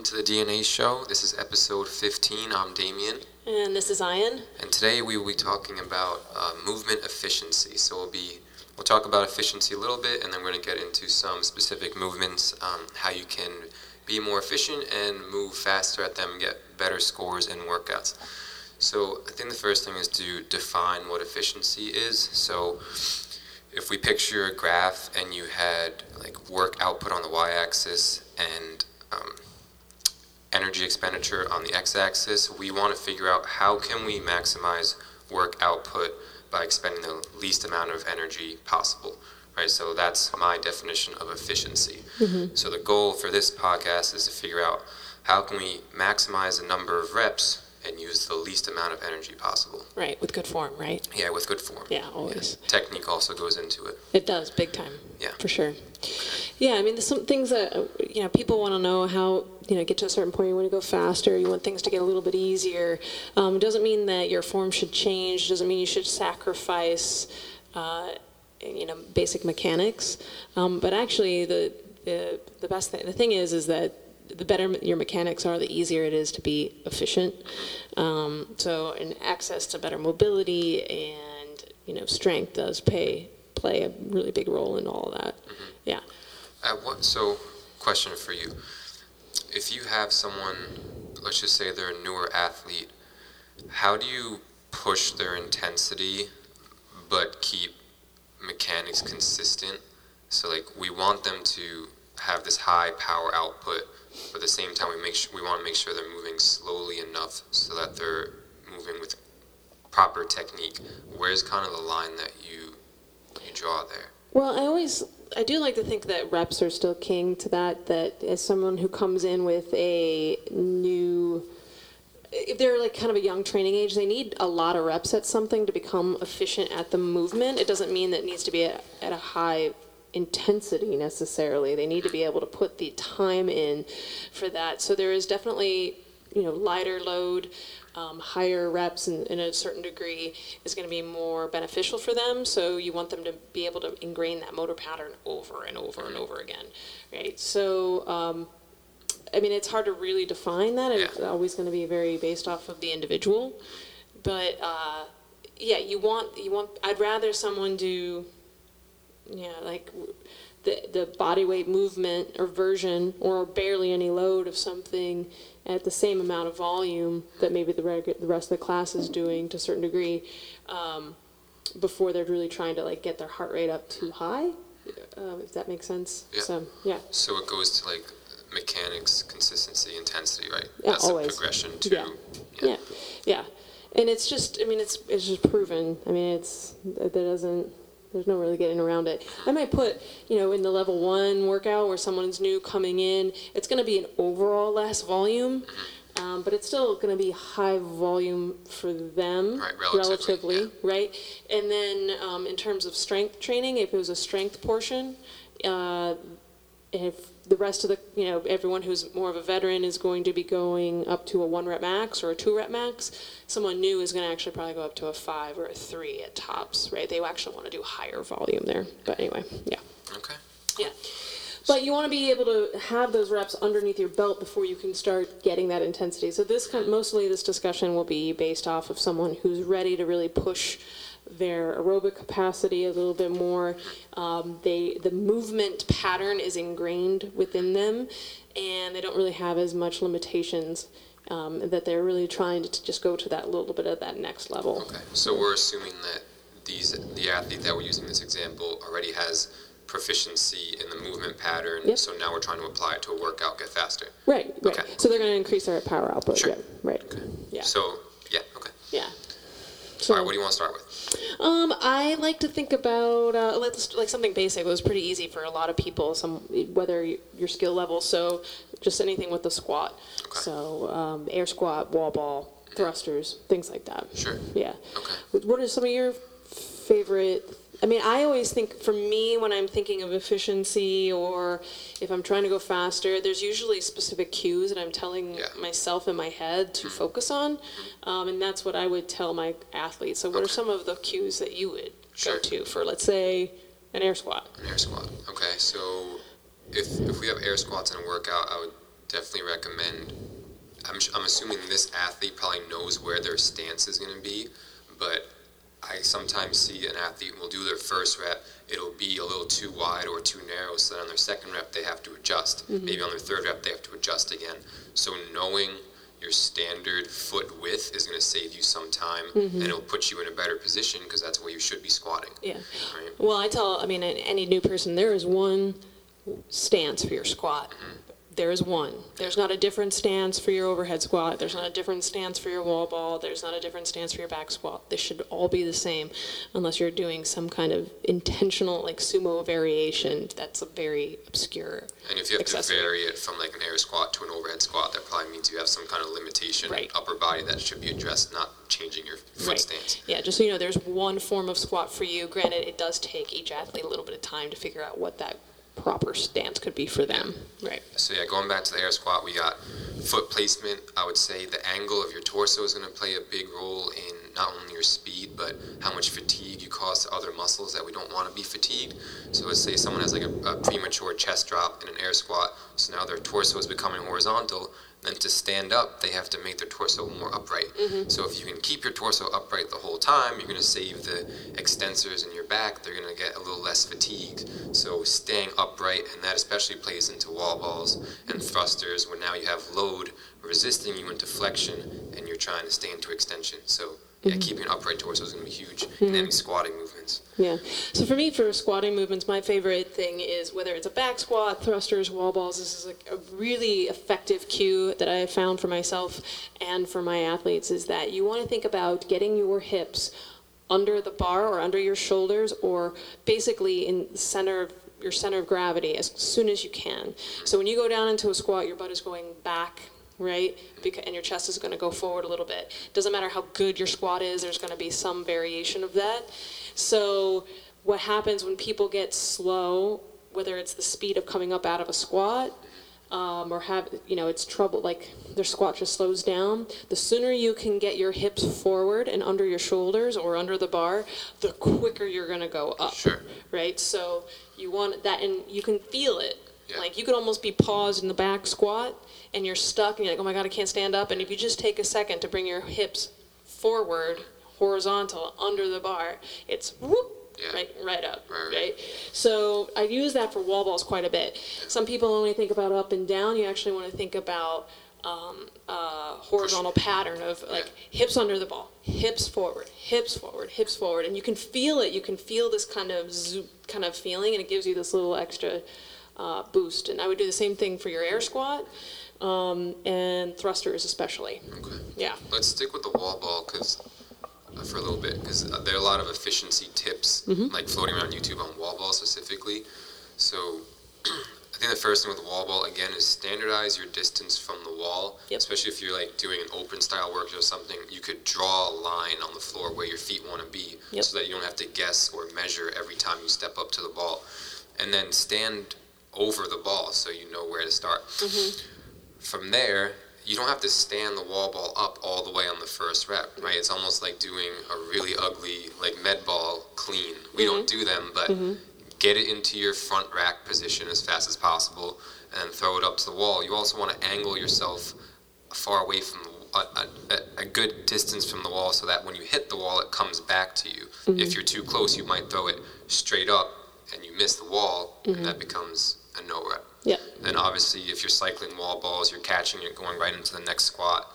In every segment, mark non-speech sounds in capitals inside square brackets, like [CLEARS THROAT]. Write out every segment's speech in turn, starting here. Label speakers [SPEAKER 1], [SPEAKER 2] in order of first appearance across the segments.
[SPEAKER 1] welcome to the DNA Show. This is episode 15. I'm Damien,
[SPEAKER 2] And this is Ian.
[SPEAKER 1] and today we will be talking about uh, movement efficiency. So we'll be we'll talk about efficiency a little bit, and then we're going to get into some specific movements, um, how you can be more efficient and move faster at them, get better scores in workouts. So I think the first thing is to define what efficiency is. So if we picture a graph and you had like work output on the y-axis and um, energy expenditure on the x-axis, we want to figure out how can we maximize work output by expending the least amount of energy possible. Right, so that's my definition of efficiency. Mm-hmm. So the goal for this podcast is to figure out how can we maximize the number of reps and use the least amount of energy possible.
[SPEAKER 2] Right, with good form, right?
[SPEAKER 1] Yeah, with good form.
[SPEAKER 2] Yeah, always.
[SPEAKER 1] Technique also goes into it.
[SPEAKER 2] It does, big time.
[SPEAKER 1] Yeah.
[SPEAKER 2] For sure. Yeah, I mean, there's some things that, you know, people want to know how, you know, get to a certain point, you want to go faster, you want things to get a little bit easier. Um, it doesn't mean that your form should change, doesn't mean you should sacrifice, uh, you know, basic mechanics. Um, but actually, the, the, the best thing, the thing is, is that the better your mechanics are, the easier it is to be efficient. Um, so, and access to better mobility and you know strength does pay play a really big role in all of that. Yeah.
[SPEAKER 1] At what? So, question for you: If you have someone, let's just say they're a newer athlete, how do you push their intensity, but keep mechanics consistent? So, like, we want them to have this high power output, but at the same time, we make sure we want to make sure they're moving slowly enough so that they're moving with proper technique. Where's kind of the line that you you draw there?
[SPEAKER 2] Well, I always I do like to think that reps are still king to that. That as someone who comes in with a new if they're like kind of a young training age, they need a lot of reps at something to become efficient at the movement. It doesn't mean that it needs to be at, at a high intensity necessarily. They need to be able to put the time in for that. So there is definitely, you know, lighter load, um, higher reps in, in a certain degree is going to be more beneficial for them. So you want them to be able to ingrain that motor pattern over and over and over again, right? So, um, I mean, it's hard to really define that. It's
[SPEAKER 1] Yeah.
[SPEAKER 2] always going to be very based off of the individual. But uh, yeah, you want you want. I'd rather someone do, yeah, like the the body weight movement or version or barely any load of something at the same amount of volume that maybe the reg- the rest of the class is doing to a certain degree, um, before they're really trying to like get their heart rate up too high. Uh, if that makes sense.
[SPEAKER 1] Yeah.
[SPEAKER 2] So yeah.
[SPEAKER 1] So it goes to like mechanics, consistency, intensity, right?
[SPEAKER 2] Yeah,
[SPEAKER 1] That's
[SPEAKER 2] always.
[SPEAKER 1] progression to
[SPEAKER 2] Yeah. Yeah, yeah, and it's just, I mean, it's it's just proven. I mean, it's there doesn't, there's no really getting around it. I might put, you know, in the level one workout where someone's new coming in, it's going to be an overall less volume, um, but it's still going to be high volume for them,
[SPEAKER 1] Right, relatively,
[SPEAKER 2] right? And then um, in terms of strength training, if it was a strength portion, uh, if the rest of the, you know, everyone who's more of a veteran is going to be going up to a one rep max or a two rep max, someone new is going to actually probably go up to a five or a three at tops, right? They actually want to do higher volume there. But anyway, yeah.
[SPEAKER 1] Okay.
[SPEAKER 2] Yeah. But you want to be able to have those reps underneath your belt before you can start getting that intensity. So this kind mostly this discussion will be based off of someone who's ready to really push their aerobic capacity a little bit more. Um, they the movement pattern is ingrained within them, and they don't really have as much limitations. Um, that they're really trying to just go to that little bit of that next level.
[SPEAKER 1] Okay. So we're assuming that these the athlete that we're using this example already has proficiency in the movement pattern.
[SPEAKER 2] Yep.
[SPEAKER 1] So now we're trying to apply it to a workout, get faster.
[SPEAKER 2] Right, right.
[SPEAKER 1] Okay.
[SPEAKER 2] So they're going to increase their power output.
[SPEAKER 1] Sure.
[SPEAKER 2] Yeah, right. Yeah.
[SPEAKER 1] So yeah. Okay.
[SPEAKER 2] Yeah.
[SPEAKER 1] All right. What do you want to start with?
[SPEAKER 2] Um, I like to think about uh, let's like something basic. It was pretty easy for a lot of people. Some whether your skill level, so just anything with the squat.
[SPEAKER 1] Okay.
[SPEAKER 2] So um, air squat, wall ball, thrusters, things like that.
[SPEAKER 1] Sure.
[SPEAKER 2] Yeah.
[SPEAKER 1] Okay.
[SPEAKER 2] What are some of your favorite? I mean, I always think for me when I'm thinking of efficiency or if I'm trying to go faster, there's usually specific cues that I'm telling
[SPEAKER 1] Yeah. Mm-hmm.
[SPEAKER 2] myself in my head to focus on, um, and that's what I would tell my athletes. So, what are some of the cues that you would
[SPEAKER 1] Sure.
[SPEAKER 2] go to for, let's say, an air squat?
[SPEAKER 1] An air squat. Okay. So if if we have air squats in a workout, I would definitely recommend. I'm, I'm assuming this athlete probably knows where their stance is going to be, but I sometimes see an athlete will do their first rep, it'll be a little too wide or too narrow, so then on their second rep they have to adjust. Mm-hmm. Maybe on their third rep they have to adjust again. So knowing your standard foot width is going to save you some time mm-hmm. and it'll put you in a better position because that's where you should be squatting.
[SPEAKER 2] Yeah. Right? Well, I tell, I mean, any new person, there is one stance for your squat. Mm-hmm there is one. There's not a different stance for your overhead squat. There's not a different stance for your wall ball. There's not a different stance for your back squat. They should all be the same, unless you're doing some kind of intentional like sumo variation. That's a very obscure.
[SPEAKER 1] And if you have accessory. to vary it from like an air squat to an overhead squat, that probably means you have some kind of limitation right. upper body that should be addressed, not changing your foot right. stance.
[SPEAKER 2] Yeah, just so you know, there's one form of squat for you. Granted, it does take each athlete a little bit of time to figure out what that proper stance could be for them. Right.
[SPEAKER 1] So yeah, going back to the air squat, we got foot placement. I would say the angle of your torso is going to play a big role in not only your speed but how much fatigue you cause to other muscles that we don't want to be fatigued. So let's say someone has like a, a premature chest drop in an air squat, so now their torso is becoming horizontal then to stand up, they have to make their torso more upright. Mm-hmm. So if you can keep your torso upright the whole time, you're going to save the extensors in your back. They're going to get a little less fatigued. So staying upright, and that especially plays into wall balls and thrusters, where now you have load resisting you into flexion, and you're trying to stay into extension. So yeah, mm-hmm. keeping an upright torso is going to be huge mm-hmm. in any squatting movements.
[SPEAKER 2] Yeah. So for me, for squatting movements, my favorite thing is whether it's a back squat, thrusters, wall balls. This is a, a really effective cue that I have found for myself and for my athletes is that you want to think about getting your hips under the bar or under your shoulders or basically in the center of your center of gravity as soon as you can. So when you go down into a squat, your butt is going back right? Because, and your chest is going to go forward a little bit. Doesn't matter how good your squat is, there's going to be some variation of that. So, what happens when people get slow, whether it's the speed of coming up out of a squat, um, or have you know it's trouble like their squat just slows down the sooner you can get your hips forward and under your shoulders or under the bar the quicker you're going to go up
[SPEAKER 1] sure.
[SPEAKER 2] right so you want that and you can feel it yeah. like you could almost be paused in the back squat and you're stuck and you're like, oh my God, I can't stand up. And if you just take a second to bring your hips forward, horizontal, under the bar, it's whoop, yeah. right, right up, right, right. So I use that for wall balls quite a bit. Some people only think about up and down. You actually want to think about um, uh, horizontal Push. pattern of like yeah. hips under the ball, hips forward, hips forward, hips forward, and you can feel it. You can feel this kind of zoop, kind of feeling, and it gives you this little extra uh, boost. And I would do the same thing for your air squat um, and thrusters especially.
[SPEAKER 1] Okay.
[SPEAKER 2] Yeah.
[SPEAKER 1] Let's stick with the wall ball because uh, for a little bit because there are a lot of efficiency tips mm-hmm. like floating around YouTube on wall ball specifically. So. [CLEARS THROAT] I think the first thing with the wall ball again is standardize your distance from the wall. Yep. Especially if you're like doing an open style workout or something, you could draw a line on the floor where your feet want to be, yep. so that you don't have to guess or measure every time you step up to the ball. And then stand over the ball so you know where to start. Mm-hmm. From there, you don't have to stand the wall ball up all the way on the first rep, right? It's almost like doing a really ugly like med ball clean. We mm-hmm. don't do them, but mm-hmm. get it into your front rack position as fast as possible and throw it up to the wall. You also want to angle yourself far away from a, a, a, good distance from the wall so that when you hit the wall, it comes back to you. Mm-hmm. If you're too close, you might throw it straight up and you miss the wall, and that becomes a no rep.
[SPEAKER 2] Yeah.
[SPEAKER 1] And obviously, if you're cycling wall balls, you're catching it, going right into the next squat,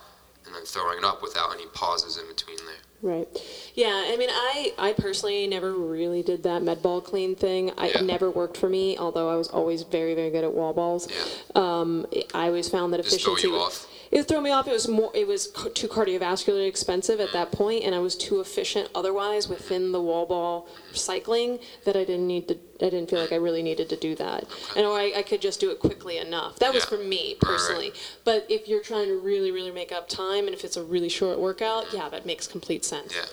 [SPEAKER 1] and then throwing it up without any pauses in between there.
[SPEAKER 2] Right. Yeah. I mean, I I personally never really did that med ball clean thing. I yeah. never worked for me, although I was always very very good at wall balls.
[SPEAKER 1] Yeah.
[SPEAKER 2] Um, I always found that efficiency.
[SPEAKER 1] Just throw you off
[SPEAKER 2] it threw me off. It was more. It was too cardiovascularly expensive at that point, and I was too efficient otherwise within the wall ball cycling that I didn't need to. I didn't feel like I really needed to do that, and oh, I, I could just do it quickly enough. That was for me personally. But if you're trying to really, really make up time, and if it's a really short workout, yeah, that makes complete sense.
[SPEAKER 1] Yeah.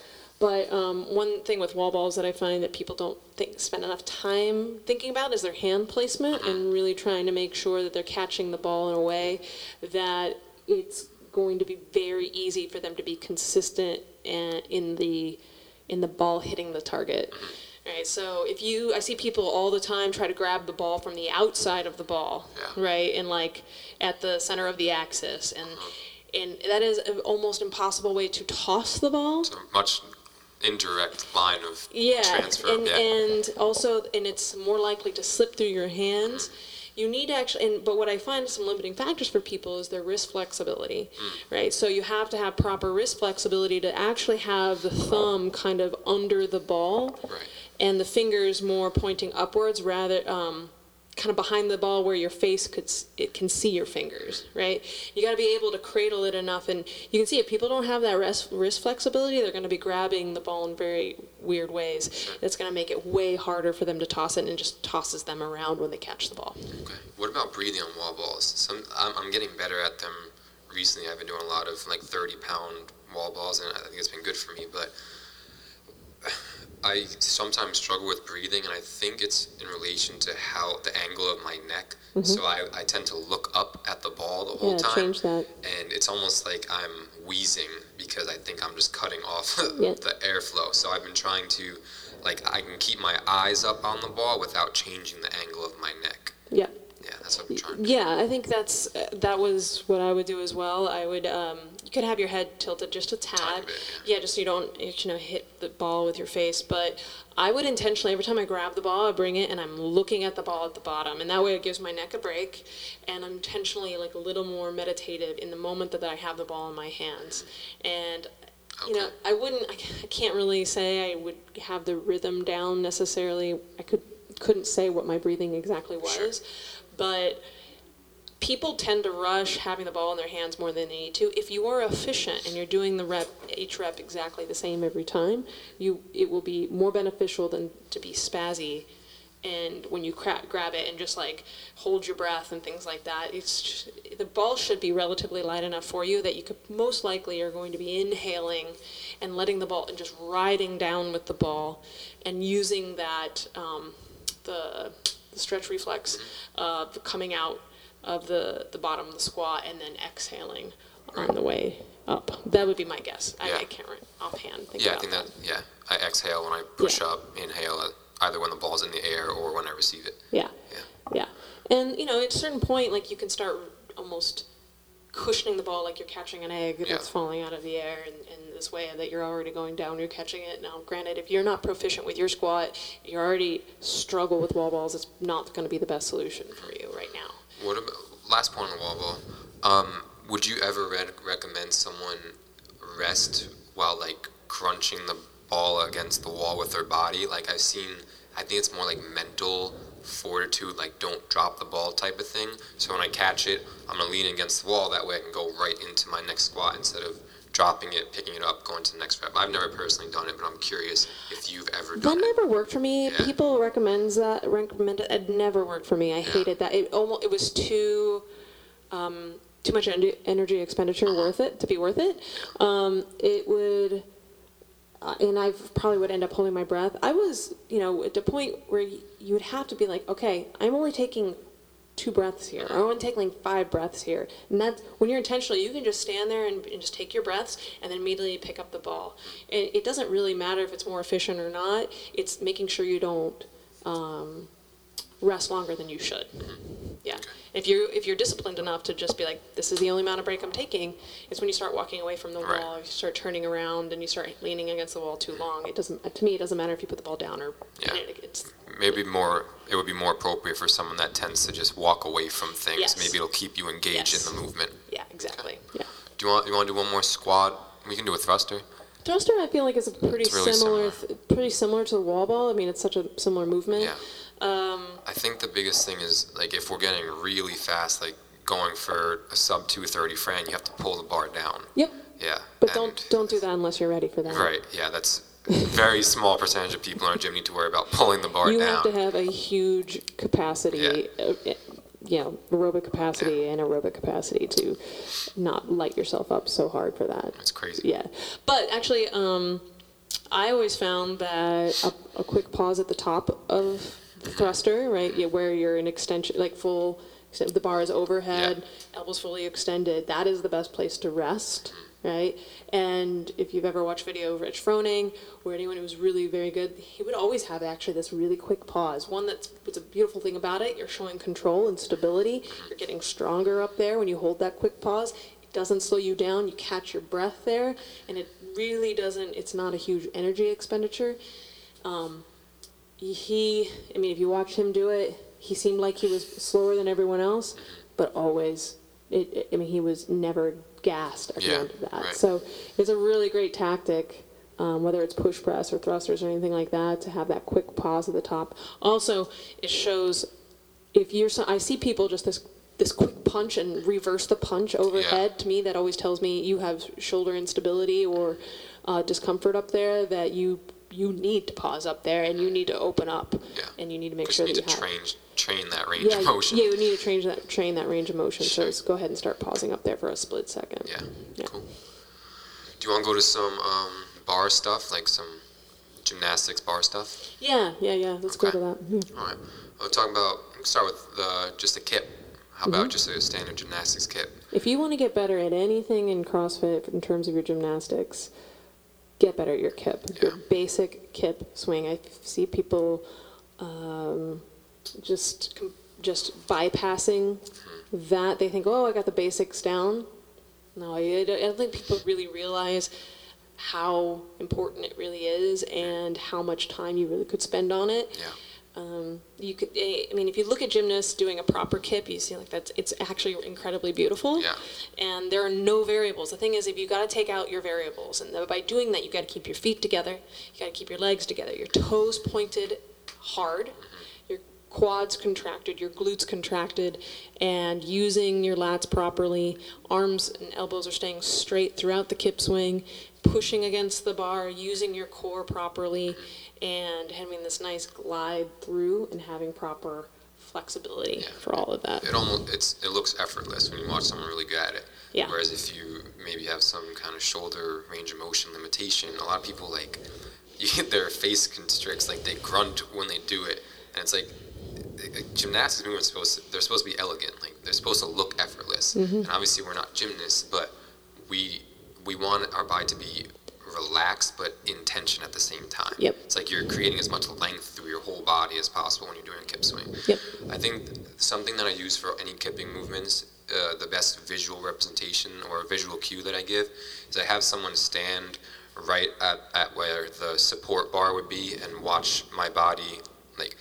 [SPEAKER 2] But um, one thing with wall balls that I find that people don't think, spend enough time thinking about is their hand placement mm-hmm. and really trying to make sure that they're catching the ball in a way that it's going to be very easy for them to be consistent and in the in the ball hitting the target. Mm-hmm. Right, so if you, I see people all the time try to grab the ball from the outside of the ball,
[SPEAKER 1] Yeah.
[SPEAKER 2] right, and like at the center of the axis, and mm-hmm. and that is an almost impossible way to toss the ball.
[SPEAKER 1] So much indirect line of
[SPEAKER 2] Yeah,
[SPEAKER 1] transfer.
[SPEAKER 2] and
[SPEAKER 1] yeah.
[SPEAKER 2] and also, and it's more likely to slip through your hands. Mm-hmm. You need to actually, and but what I find some limiting factors for people is their wrist flexibility, mm. right? So you have to have proper wrist flexibility to actually have the thumb kind of under the ball,
[SPEAKER 1] Right.
[SPEAKER 2] And the fingers more pointing upwards rather. Um, kind of behind the ball where your face could it can see your fingers right you got to be able to cradle it enough and you can see if people don't have that wrist, wrist flexibility they're going to be grabbing the ball in very weird ways it's going to make it way harder for them to toss it and just tosses them around when they catch the ball
[SPEAKER 1] Okay. What about breathing on wall balls? Some I'm, I'm getting better at them recently. I've been doing a lot of like 30 pound wall balls, and I think it's been good for me. But I sometimes struggle with breathing, and I think it's in relation to how the angle of my neck. So I, I tend to look up at the ball the whole
[SPEAKER 2] Mm-hmm. yeah
[SPEAKER 1] time,
[SPEAKER 2] change that
[SPEAKER 1] and it's almost like I'm wheezing because I think I'm just cutting off [LAUGHS]
[SPEAKER 2] Yeah.
[SPEAKER 1] the airflow. So I've been trying to, like, I can keep my eyes up on the ball without changing the angle of my neck.
[SPEAKER 2] yeah
[SPEAKER 1] Yeah, that's what I'm trying.
[SPEAKER 2] Yeah, I think that's uh, that was what I would do as well. I would um, could have your head tilted just a tad,
[SPEAKER 1] bit,
[SPEAKER 2] yeah, just so you don't you know hit the ball with your face. But I would intentionally every time I grab the ball, I bring it and I'm looking at the ball at the bottom, and that way it gives my neck a break, and I'm intentionally like a little more meditative in the moment that I have the ball in my hands, and. You know, I wouldn't. I I can't really say I would have the rhythm down necessarily. I could couldn't say what my breathing exactly was,
[SPEAKER 1] Sure.
[SPEAKER 2] but people tend to rush having the ball in their hands more than they need to. If you are efficient and you're doing the rep each rep exactly the same every time, you it will be more beneficial than to be spazzy and when you cra- grab it and just like hold your breath and things like that. It's just, the ball should be relatively light enough for you that you could most likely are going to be inhaling and letting the ball and just riding down with the ball and using that um, the, the stretch reflex uh, coming out of the, the bottom of the squat and then exhaling on the way up. That would be my guess. I,
[SPEAKER 1] Yeah.
[SPEAKER 2] I can't re- offhand think
[SPEAKER 1] Yeah, I
[SPEAKER 2] about
[SPEAKER 1] think that. Yeah, I exhale when I push
[SPEAKER 2] Yeah.
[SPEAKER 1] up, inhale uh, either when the ball's in the air or when I receive it.
[SPEAKER 2] Yeah.
[SPEAKER 1] Yeah.
[SPEAKER 2] Yeah. And, you know, at a certain point, like, you can start almost cushioning the ball like you're catching an egg
[SPEAKER 1] Yeah.
[SPEAKER 2] that's falling out of the air in, in this way that you're already going down, you're catching it. Now, granted, if you're not proficient with your squat, you already struggle with wall balls, it's not going to be the best solution for you right now.
[SPEAKER 1] What about last point on wall? Um, would you ever re- recommend someone rest while like crunching the ball against the wall with their body? Like I've seen, I think it's more like mental fortitude, like don't drop the ball type of thing. So when I catch it, I'm gonna lean against the wall. That way I can go right into my next squat instead of dropping it, picking it up, going to the next rep. I've never personally done it, but I'm curious if you've ever
[SPEAKER 2] That
[SPEAKER 1] done it.
[SPEAKER 2] never worked for me.
[SPEAKER 1] Yeah.
[SPEAKER 2] People recommends that recommend it. It never worked for me. I hated that. It almost it was too um, too much en- energy expenditure worth it to be worth it. Um, it would, uh, and I probably would end up holding my breath. I was, you know, at the point where y- you would have to be like, okay, I'm only taking two breaths here. I'm only taking five breaths here. And that when you're intentional, you can just stand there and, and just take your breaths and then immediately pick up the ball. And it doesn't really matter if it's more efficient or not. It's making sure you don't um, rest longer than you should. Mm-hmm. Yeah. If you if you're disciplined enough to just be like, this is the only amount of break I'm taking, it's when you start walking away from the
[SPEAKER 1] Right.
[SPEAKER 2] wall, you start turning around, and you start leaning against the wall too long. It doesn't. To me, it doesn't matter if you put the ball down or.
[SPEAKER 1] Yeah.
[SPEAKER 2] It's
[SPEAKER 1] maybe more it would be more appropriate for someone that tends to just walk away from things
[SPEAKER 2] Yes.
[SPEAKER 1] maybe it'll keep you engaged
[SPEAKER 2] Yes.
[SPEAKER 1] in the movement
[SPEAKER 2] yeah, exactly. Yeah.
[SPEAKER 1] do you want you want to do one more squat we can do a thruster
[SPEAKER 2] Thruster, I feel like is a pretty
[SPEAKER 1] really
[SPEAKER 2] similar,
[SPEAKER 1] similar.
[SPEAKER 2] th- pretty similar to the wall ball. I mean, it's such a similar movement.
[SPEAKER 1] yeah
[SPEAKER 2] Um,
[SPEAKER 1] i think the biggest thing is like if we're getting really fast like going for a sub 230 fran you have to pull the bar down
[SPEAKER 2] yep.
[SPEAKER 1] yeah
[SPEAKER 2] But
[SPEAKER 1] and-
[SPEAKER 2] don't don't do that unless you're ready for that.
[SPEAKER 1] right yeah that's [LAUGHS] very small percentage of people in our gym need to worry about pulling the bar
[SPEAKER 2] You
[SPEAKER 1] down
[SPEAKER 2] have to have a huge capacity, uh, uh, you know, aerobic capacity and aerobic capacity to not light yourself up so hard for that.
[SPEAKER 1] it's crazy
[SPEAKER 2] Yeah, but actually, um, I always found that a, a quick pause at the top of thruster, right? Yeah, where you're in extension, like full, the bar is overhead, elbows fully extended. That is the best place to rest, right? And if you've ever watched video of Rich Froning or anyone who was really very good, he would always have actually this really quick pause. One that's what's a beautiful thing about it, you're showing control and stability. You're getting stronger up there when you hold that quick pause. It doesn't slow you down. You catch your breath there, and it really doesn't. It's not a huge energy expenditure. Um, he, I mean, if you watch him do it, he seemed like he was slower than everyone else, but always, it, it- I mean, he was never gassed at the
[SPEAKER 1] Yeah,
[SPEAKER 2] end of that.
[SPEAKER 1] right.
[SPEAKER 2] So it's a really great tactic, um, whether it's push press or thrusters or anything like that, to have that quick pause at the top. Also, it shows if you're, so, I see people just this this quick punch and reverse the punch overhead. To me, that always tells me you have shoulder instability or uh, discomfort up there. That you you need to pause up there and you need to open up
[SPEAKER 1] Yeah.
[SPEAKER 2] and you need to make sure
[SPEAKER 1] need
[SPEAKER 2] that
[SPEAKER 1] to
[SPEAKER 2] you have.
[SPEAKER 1] train train that range
[SPEAKER 2] yeah,
[SPEAKER 1] of motion.
[SPEAKER 2] yeah, you need to train that train that range of motion. So
[SPEAKER 1] Sure.
[SPEAKER 2] let's go ahead and start pausing up there for a split second.
[SPEAKER 1] Yeah,
[SPEAKER 2] Yeah.
[SPEAKER 1] cool. Do you want to go to some um, bar stuff, like some gymnastics bar stuff?
[SPEAKER 2] Yeah, yeah, yeah. Let's go to that. Hmm.
[SPEAKER 1] All right. I'll talk about. Start with the just a kip. How
[SPEAKER 2] Mm-hmm.
[SPEAKER 1] about just a standard gymnastics kip?
[SPEAKER 2] If you want to get better at anything in CrossFit in terms of your gymnastics, get better at your kip. Your basic kip swing. I see people um, just just bypassing that. They think, oh, I got the basics down. No, I, I don't think people really realize how important it really is and how much time you really could spend on it.
[SPEAKER 1] Yeah.
[SPEAKER 2] Um, you could, eh, I mean, if you look at gymnasts doing a proper kip, you see like that's it's actually incredibly beautiful.
[SPEAKER 1] Yeah.
[SPEAKER 2] And there are no variables. The thing is, if you got to take out your variables, and by doing that, you got to keep your feet together. You got to keep your legs together. Your toes pointed hard. Quads contracted, your glutes contracted, and using your lats properly. Arms and elbows are staying straight throughout the kip swing, pushing against the bar, using your core properly, and having this nice glide through and having proper flexibility
[SPEAKER 1] Yeah.
[SPEAKER 2] for all of that.
[SPEAKER 1] It almost it's it looks effortless when you watch someone really good at it.
[SPEAKER 2] Yeah.
[SPEAKER 1] Whereas if you maybe have some kind of shoulder range of motion limitation, a lot of people like you [LAUGHS] get their face constricts, like they grunt when they do it, and it's like uh, gymnastics movements supposed to, they're supposed to be elegant, like they're supposed to look effortless.
[SPEAKER 2] Mm-hmm.
[SPEAKER 1] And obviously we're not gymnasts, but we we want our body to be relaxed but in tension at the same time.
[SPEAKER 2] Yep.
[SPEAKER 1] It's like you're creating as much length through your whole body as possible when you're doing a kip swing.
[SPEAKER 2] Yep.
[SPEAKER 1] I think something that I use for any kipping movements, uh, the best visual representation or visual cue that I give is I have someone stand right at, at where the support bar would be and watch my body like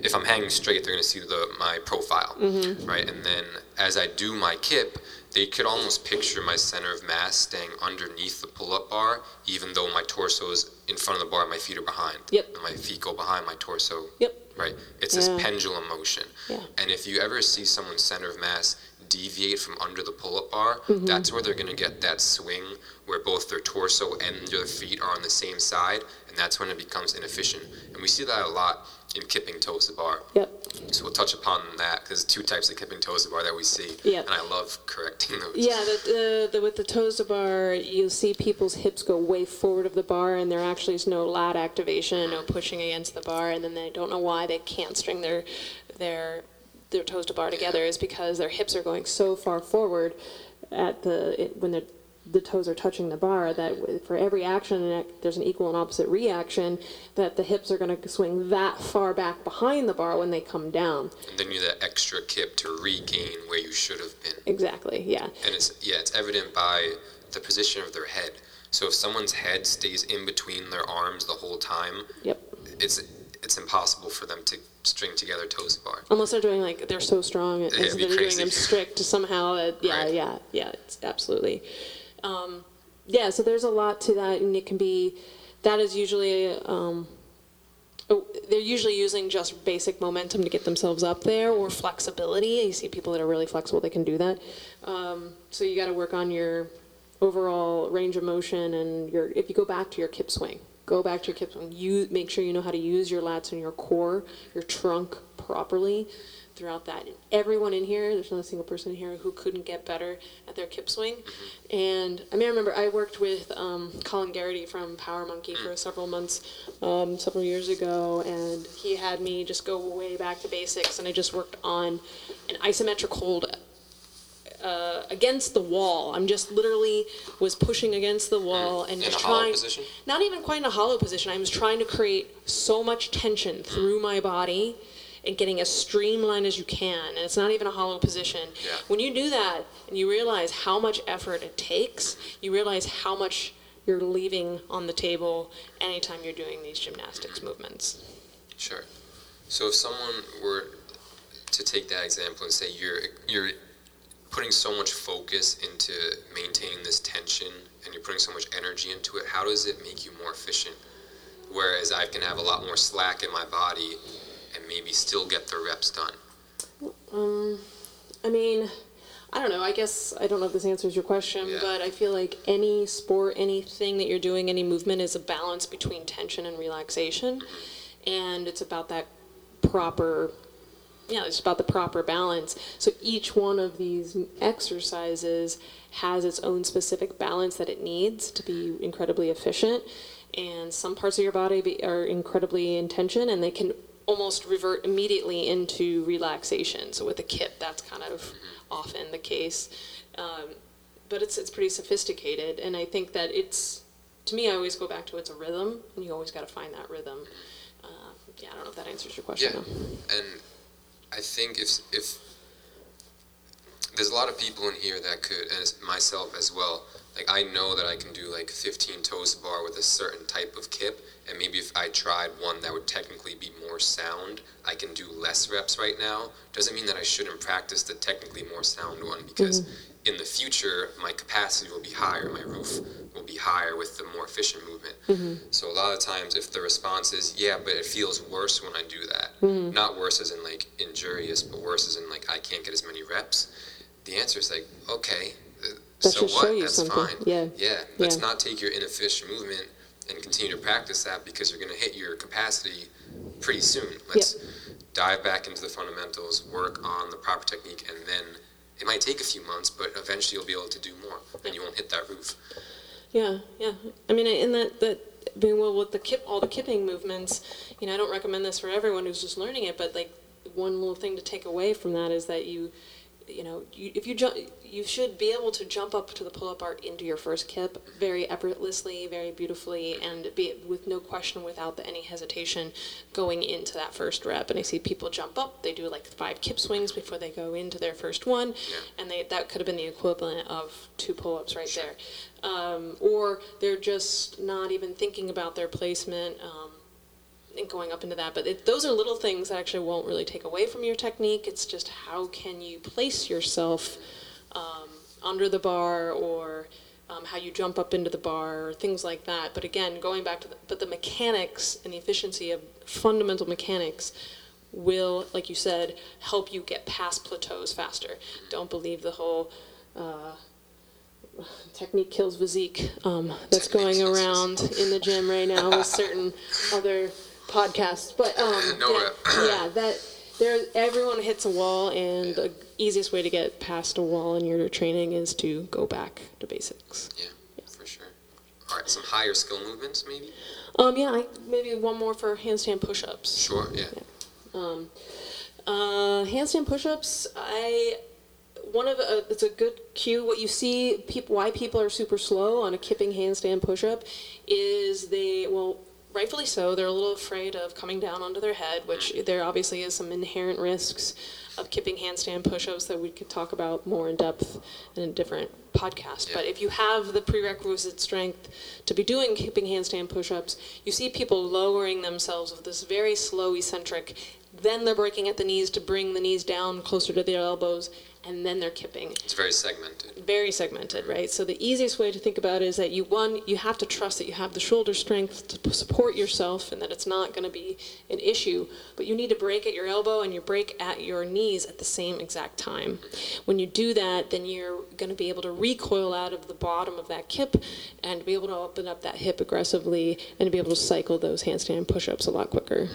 [SPEAKER 1] if I'm hanging straight, they're going to see the my profile, mm-hmm. right? And then as I do my kip, they could almost picture my center of mass staying underneath the pull-up bar, even though my torso is in front of the bar, my feet are behind.
[SPEAKER 2] Yep.
[SPEAKER 1] And my feet go behind my torso.
[SPEAKER 2] Yep.
[SPEAKER 1] Right. It's
[SPEAKER 2] Yeah.
[SPEAKER 1] this pendulum motion.
[SPEAKER 2] Yeah.
[SPEAKER 1] And if you ever see someone's center of mass deviate from under the pull-up bar, mm-hmm. that's where they're going to get that swing where both their torso and their feet are on the same side, and that's when it becomes inefficient. And we see that a lot in kipping toes to bar.
[SPEAKER 2] Yep.
[SPEAKER 1] So we'll touch upon that because two types of kipping toes to bar that we see,
[SPEAKER 2] Yeah.
[SPEAKER 1] and I love correcting those.
[SPEAKER 2] Yeah, the, the, the, with the toes to bar, you'll see people's hips go way forward of the bar, and there actually is no lat activation, no mm-hmm. pushing against the bar, and then they don't know why they can't string their their their toes to bar together is because their hips are going so far forward at the it, when the the toes are touching the bar that for every action there's an equal and opposite reaction that the hips are going to swing that far back behind the bar when they come down.
[SPEAKER 1] And then you do that extra kip to regain where you should have been.
[SPEAKER 2] Exactly. Yeah.
[SPEAKER 1] and it's yeah, it's evident by the position of their head. So if someone's head stays in between their arms the whole time,
[SPEAKER 2] Yep.
[SPEAKER 1] it's it's impossible for them to string together toes to bar.
[SPEAKER 2] Unless they're doing like they're so strong, and they're doing them strict somehow. That, yeah,
[SPEAKER 1] Right.
[SPEAKER 2] yeah, yeah. It's absolutely. Um, yeah, so there's a lot to that, and it can be. That is usually. Um, oh, they're usually using just basic momentum to get themselves up there, or flexibility. You see people that are really flexible; they can do that. Um, so you got to work on your overall range of motion, and your. If you go back to your kip swing, go back to your kip swing. You make sure you know how to use your lats and your core, your trunk properly throughout that. And everyone in here, there's not a single person in here who couldn't get better at their kip swing. And I mean, I remember I worked with um, Colin Garrity from Power Monkey for several months, um, several years ago, and he had me just go way back to basics, and I just worked on an isometric hold uh, against the wall. I'm just literally was pushing against the wall and
[SPEAKER 1] In
[SPEAKER 2] just
[SPEAKER 1] a hollow
[SPEAKER 2] trying.
[SPEAKER 1] position?
[SPEAKER 2] Not even quite in a hollow position. I was trying to create so much tension through my body and getting as streamlined as you can. And it's not even a hollow position.
[SPEAKER 1] Yeah.
[SPEAKER 2] When you do that and you realize how much effort it takes, you realize how much you're leaving on the table anytime you're doing these gymnastics movements.
[SPEAKER 1] Sure. So if someone were to take that example and say you're you're putting so much focus into maintaining this tension and you're putting so much energy into it, how does it make you more efficient? Whereas I can have a lot more slack in my body maybe still get the reps done.
[SPEAKER 2] Um, I mean, I don't know. I guess I don't know if this answers your question,
[SPEAKER 1] Yeah.
[SPEAKER 2] but I feel like any sport, anything that you're doing, any movement is a balance between tension and relaxation, and it's about that proper. Yeah, it's about the proper balance. So each one of these exercises has its own specific balance that it needs to be incredibly efficient. And some parts of your body be, are incredibly in tension, and they can almost revert immediately into relaxation. So with a kip, that's kind of often the case. Um, but it's it's pretty sophisticated, and I think that it's to me. I always go back to it's a rhythm, and you always got to find that rhythm. Uh, yeah, I don't know if that answers your question.
[SPEAKER 1] Yeah.
[SPEAKER 2] though.
[SPEAKER 1] And I think if if there's a lot of people in here that could, and myself as well. Like I know that I can do like 15 toes to bar with a certain type of kip, and maybe if I tried one that would technically be more sound, I can do less reps right now. Doesn't mean that I shouldn't practice the technically more sound one because mm-hmm. in the future my capacity will be higher, my roof will be higher with the more efficient movement. Mm-hmm. So a lot of times, if the response is yeah, but it feels worse when I do that, mm-hmm. not worse as in like injurious, but worse as in like I can't get as many reps. The answer is like okay, so what?
[SPEAKER 2] show you
[SPEAKER 1] That's
[SPEAKER 2] something.
[SPEAKER 1] fine.
[SPEAKER 2] Yeah.
[SPEAKER 1] Yeah. Let's
[SPEAKER 2] Yeah.
[SPEAKER 1] not take your inefficient movement and continue to practice that because you're going to hit your capacity pretty soon. Let's dive back into the fundamentals, work on the proper technique, and then it might take a few months, but eventually you'll be able to do more, and you won't hit that roof.
[SPEAKER 2] Yeah, yeah. I mean, in that that I mean, well, with the kip, all the kipping movements, you know, I don't recommend this for everyone who's just learning it, but like one little thing to take away from that is that you, you know, you, if you jump, you should be able to jump up to the pull-up bar into your first kip very effortlessly, very beautifully, and be with no question, without the, any hesitation, going into that first rep. And I see people jump up; they do like five kip swings before they go into their first one,
[SPEAKER 1] Yeah.
[SPEAKER 2] and they that could have been the equivalent of two pull-ups right there. Um, or they're just not even thinking about their placement um, going up into that. But it, those are little things that actually won't really take away from your technique. It's just how can you place yourself um, under the bar or um, how you jump up into the bar or things like that. But again, going back to the, but the mechanics and the efficiency of fundamental mechanics will, like you said, help you get past plateaus faster. Don't believe the whole uh, technique kills physique um, that's going around in the gym right now with certain other podcasts. But um,
[SPEAKER 1] No
[SPEAKER 2] yeah, [CLEARS THROAT] yeah, that there everyone hits a wall, and the easiest way to get past a wall in your training is to go back to basics.
[SPEAKER 1] Yeah, for sure. All right, some higher skill movements, maybe.
[SPEAKER 2] Um, yeah, I, maybe one more for handstand push-ups.
[SPEAKER 1] Sure. Yeah.
[SPEAKER 2] Um, uh, handstand push-ups. I one of uh, it's a good cue. What you see, people why people are super slow on a kipping handstand push-up is they well. Rightfully so, they're a little afraid of coming down onto their head, which there obviously is some inherent risks of kipping handstand push-ups that we could talk about more in depth in a different podcast.
[SPEAKER 1] Yeah.
[SPEAKER 2] But if you have the prerequisite strength to be doing kipping handstand push-ups, you see people lowering themselves with this very slow eccentric. Then they're breaking at the knees to bring the knees down closer to their elbows, and then they're kipping
[SPEAKER 1] It's very segmented.
[SPEAKER 2] very segmented, right? So the easiest way to think about it is that you one you have to trust that you have the shoulder strength to support yourself and that it's not going to be an issue, but you need to break at your elbow and you break at your knees at the same exact time. When you do that, then you're going to be able to recoil out of the bottom of that kip and be able to open up that hip aggressively and be able to cycle those handstand push-ups a lot quicker.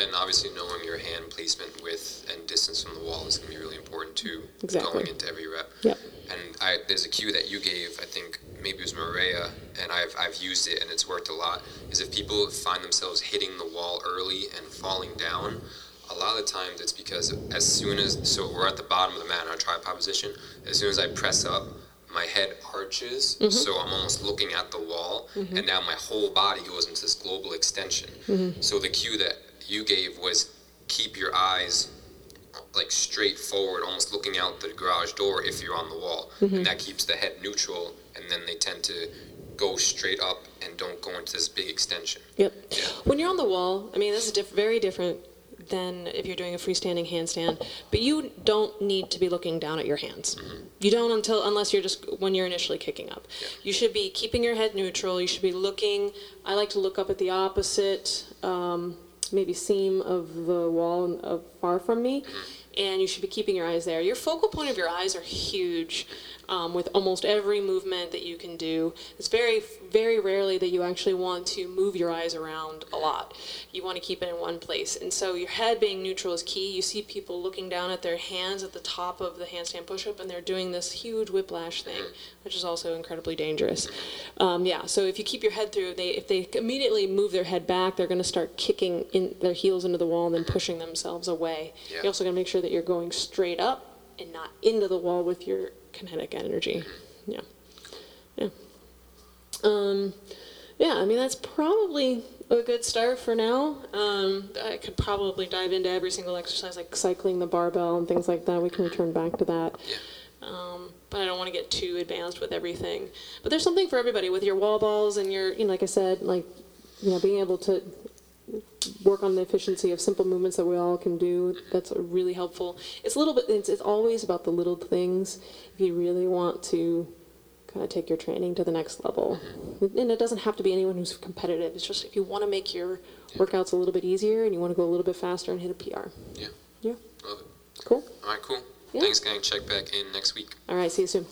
[SPEAKER 1] And obviously, knowing your hand placement, width, and distance from the wall is going to be really important too.
[SPEAKER 2] Exactly.
[SPEAKER 1] Going into every rep.
[SPEAKER 2] Yep.
[SPEAKER 1] And I, there's a cue that you gave. I think maybe it was Maria, and I've I've used it and it's worked a lot. Is if people find themselves hitting the wall early and falling down, a lot of the times it's because as soon as so we're at the bottom of the mat in our tripod position. As soon as I press up, my head arches, mm-hmm. so I'm almost looking at the wall, mm-hmm. and now my whole body goes into this global extension. Mm-hmm. So the cue that you gave was keep your eyes like straight forward, almost looking out the garage door if you're on the wall, and that keeps the head neutral, and then they tend to go straight up and don't go into this big extension.
[SPEAKER 2] Yep. When you're on the wall, I mean, this is diff- very different than if you're doing a freestanding handstand, but you don't need to be looking down at your hands. You don't until unless you're just when you're initially kicking up. You should be keeping your head neutral. You should be looking. I like to look up at the opposite, um, maybe seam of the wall uh, far from me, and you should be keeping your eyes there. Your focal point of your eyes are huge. Um, with almost every movement that you can do, it's very, very rarely that you actually want to move your eyes around a lot. You want to keep it in one place. And so your head being neutral is key. You see people looking down at their hands at the top of the handstand push-up, and they're doing this huge whiplash thing, which is also incredibly dangerous. Um, yeah. So if you keep your head through, they if they immediately move their head back, they're going to start kicking in their heels into the wall and then pushing themselves away.
[SPEAKER 1] Yeah.
[SPEAKER 2] You also going to make sure that you're going straight up and not into the wall with your kinetic energy. Yeah. Yeah. Um, yeah, I mean, that's probably a good start for now. Um, I could probably dive into every single exercise, like cycling the barbell and things like that. We can return back to that.
[SPEAKER 1] Yeah.
[SPEAKER 2] Um, but I don't want to get too advanced with everything. But there's something for everybody with your wall balls and your, you know, like I said, like, you know, being able to work on the efficiency of simple movements that we all can do. That's really helpful. It's a little bit. It's, it's always about the little things. If you really want to kind of take your training to the next level, mm-hmm. and it doesn't have to be anyone who's competitive. It's just if you want to make your workouts a little bit easier and you want to go a little bit faster and hit a PR.
[SPEAKER 1] Yeah.
[SPEAKER 2] Yeah.
[SPEAKER 1] Love it.
[SPEAKER 2] Cool.
[SPEAKER 1] All right, cool.
[SPEAKER 2] Yeah.
[SPEAKER 1] Thanks, gang. Check back in next week.
[SPEAKER 2] All right. See you soon.